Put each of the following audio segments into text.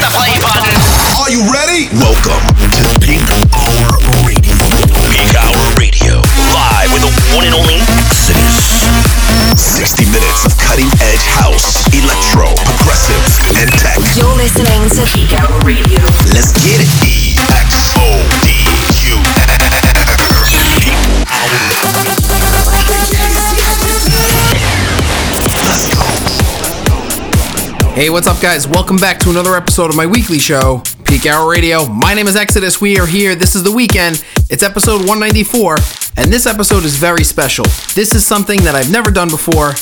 the play button. Are you ready? Welcome to Peak Hour Radio. Peak Hour Radio. Live with the one and only Exodus. 60 minutes of cutting edge house, electro, progressive, and tech. You're listening to Peak Hour Radio. Let's get it. Hey, what's up, guys? Welcome back to another episode of my weekly show, Peak Hour Radio. My name is Exodus. We are here. This is the weekend. It's episode 194, and this episode is very special. This is something that I've never done before.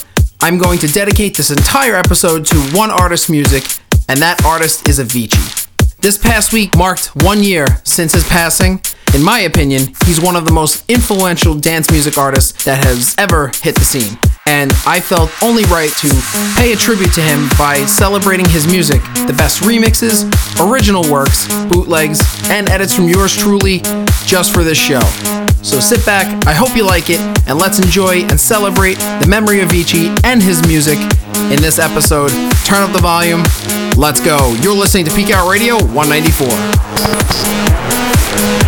I'm going to dedicate this entire episode to one artist's music, and that artist is Avicii. This past week marked one year since his passing. In my opinion, he's one of the most influential dance music artists that has ever hit the scene. And I felt only right to pay a tribute to him by celebrating his music, the best remixes, original works, bootlegs, and edits from yours truly just for this show. So sit back, I hope you like it, and let's enjoy and celebrate the memory of Avicii and his music in this episode. Turn up the volume. Let's go. You're listening to Peak Hour Radio 194.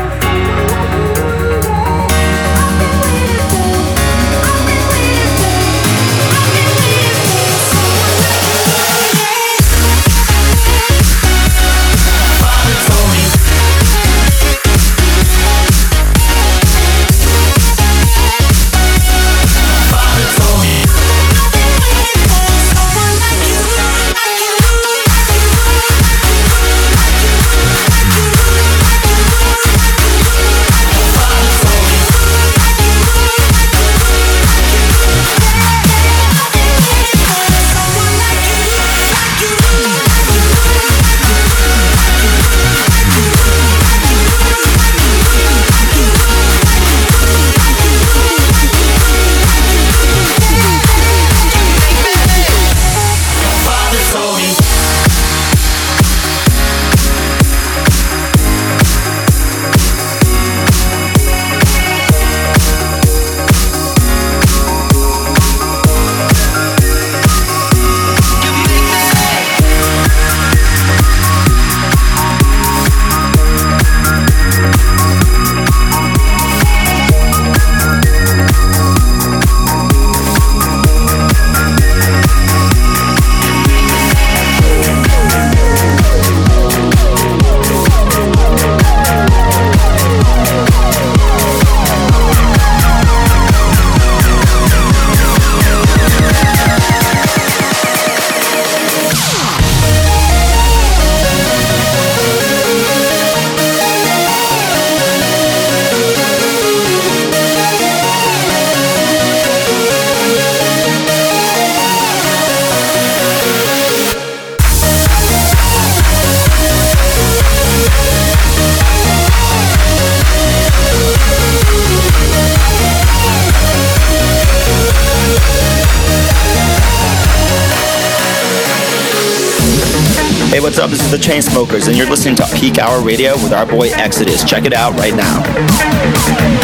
the Chainsmokers, and you're listening to Peak Hour Radio with our boy Exodus. Check it out right now.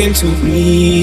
into me.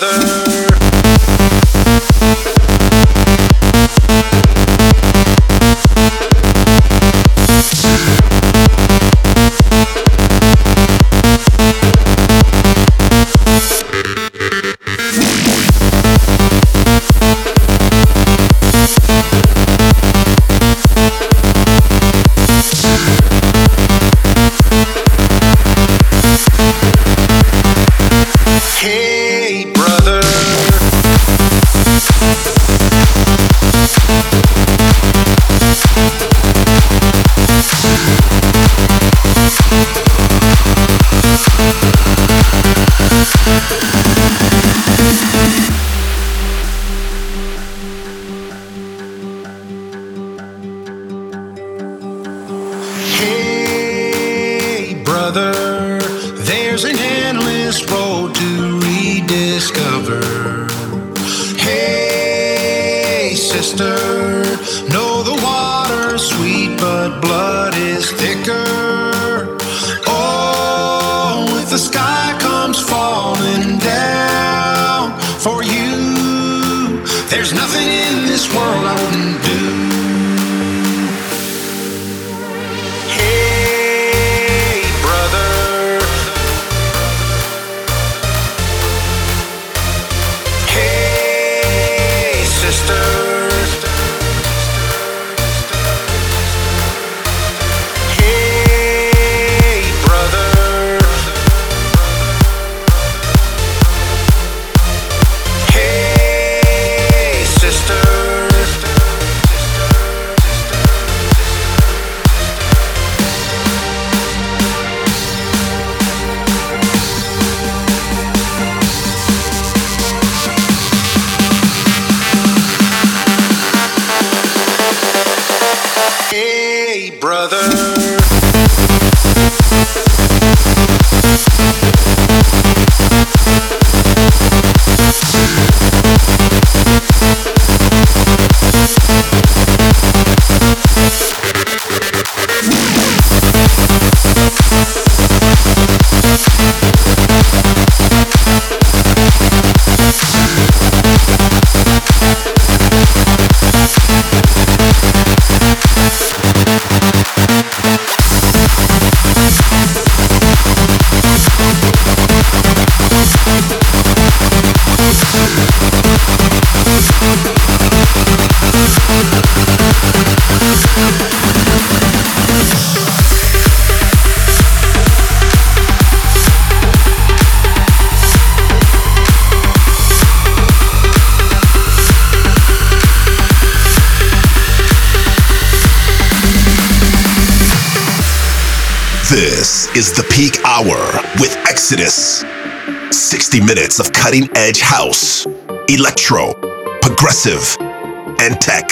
Hey, 60 minutes of cutting edge house, electro, progressive, and tech.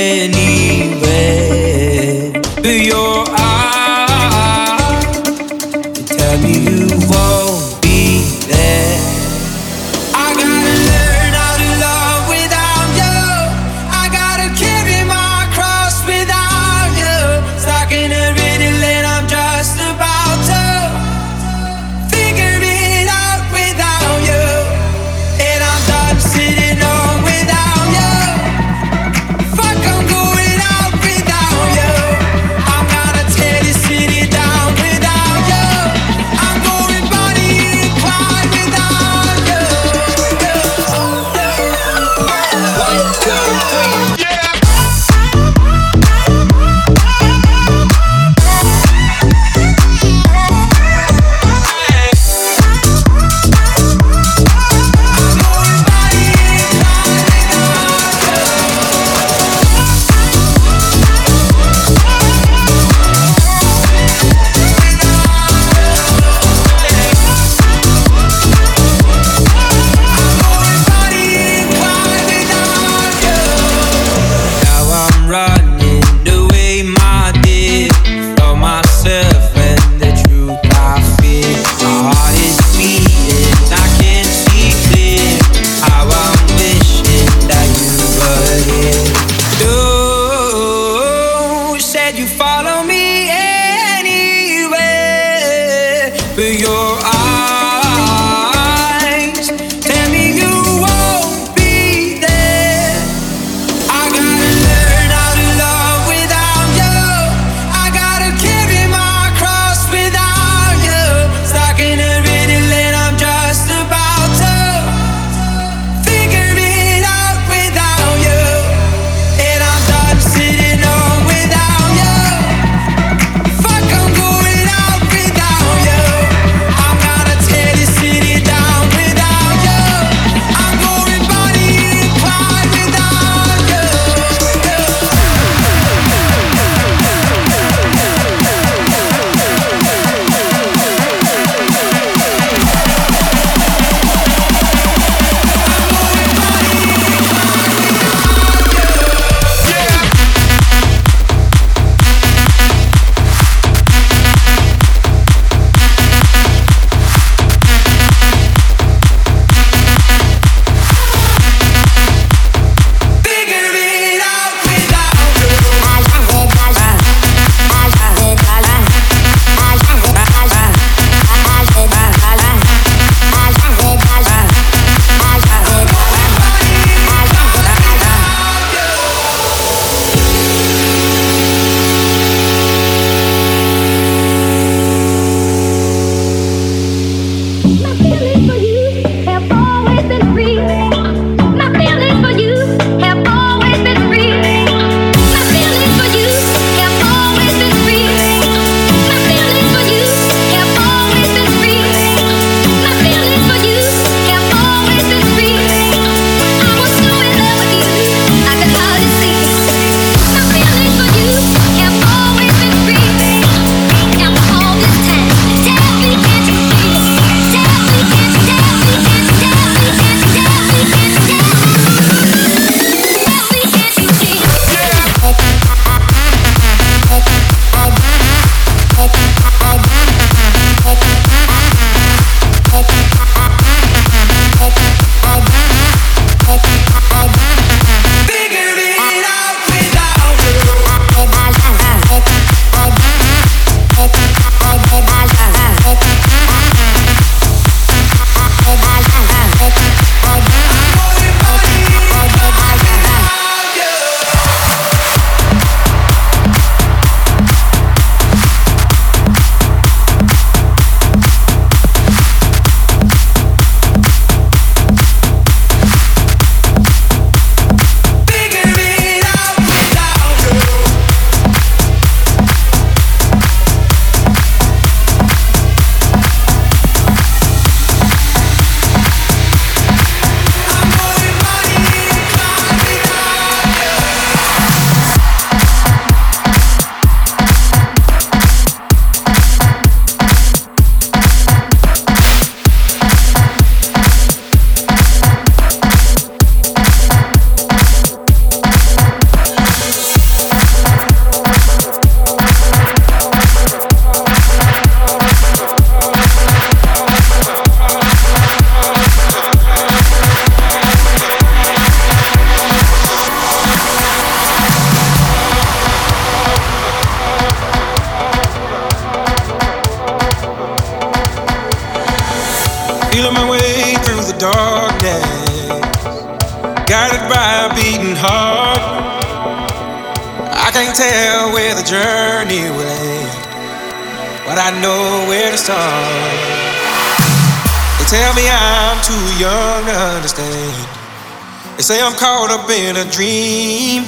dream.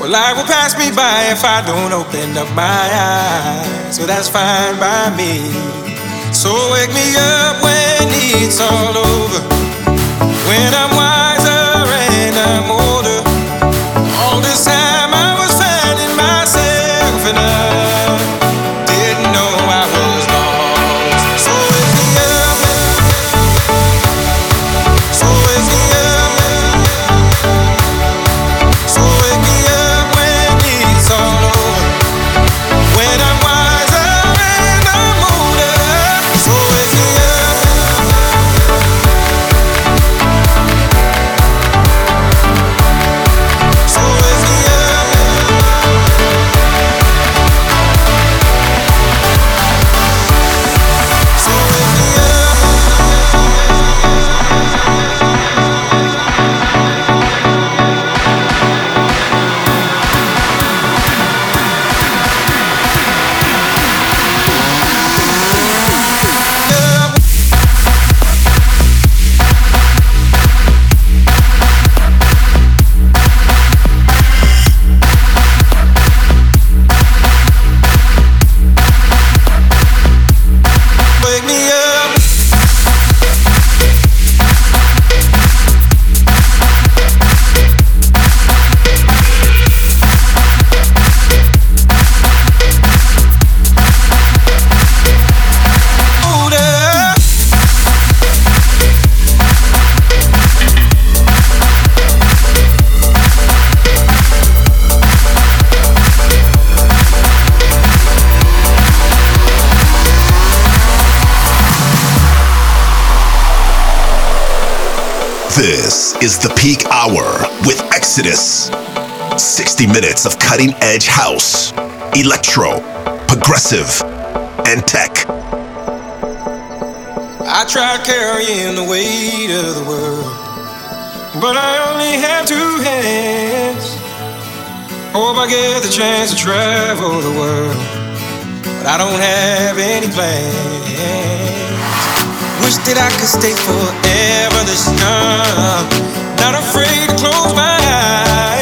Well, life will pass me by if I don't open up my eyes. So that's fine by me. Exodus. 60 minutes of cutting edge house, electro, progressive, and tech. I try carrying the weight of the world, but I only have two hands. Hope I get the chance to travel the world, but I don't have any plans. Wish that I could stay forever this young not afraid to close my eyes.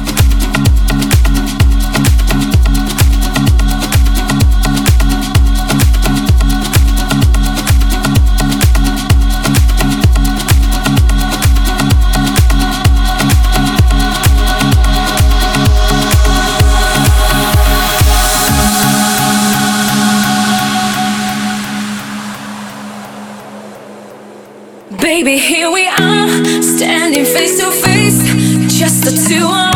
baby, here we are, standing face to face, just the two of us.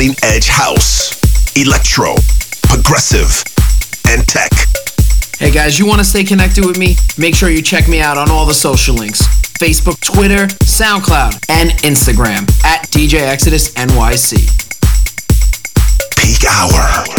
cutting edge house, electro, progressive, and tech. Hey guys, you want to stay connected with me? Make sure you check me out on all the social links Facebook, Twitter, SoundCloud, and Instagram at DJ Exodus NYC. Peak Hour.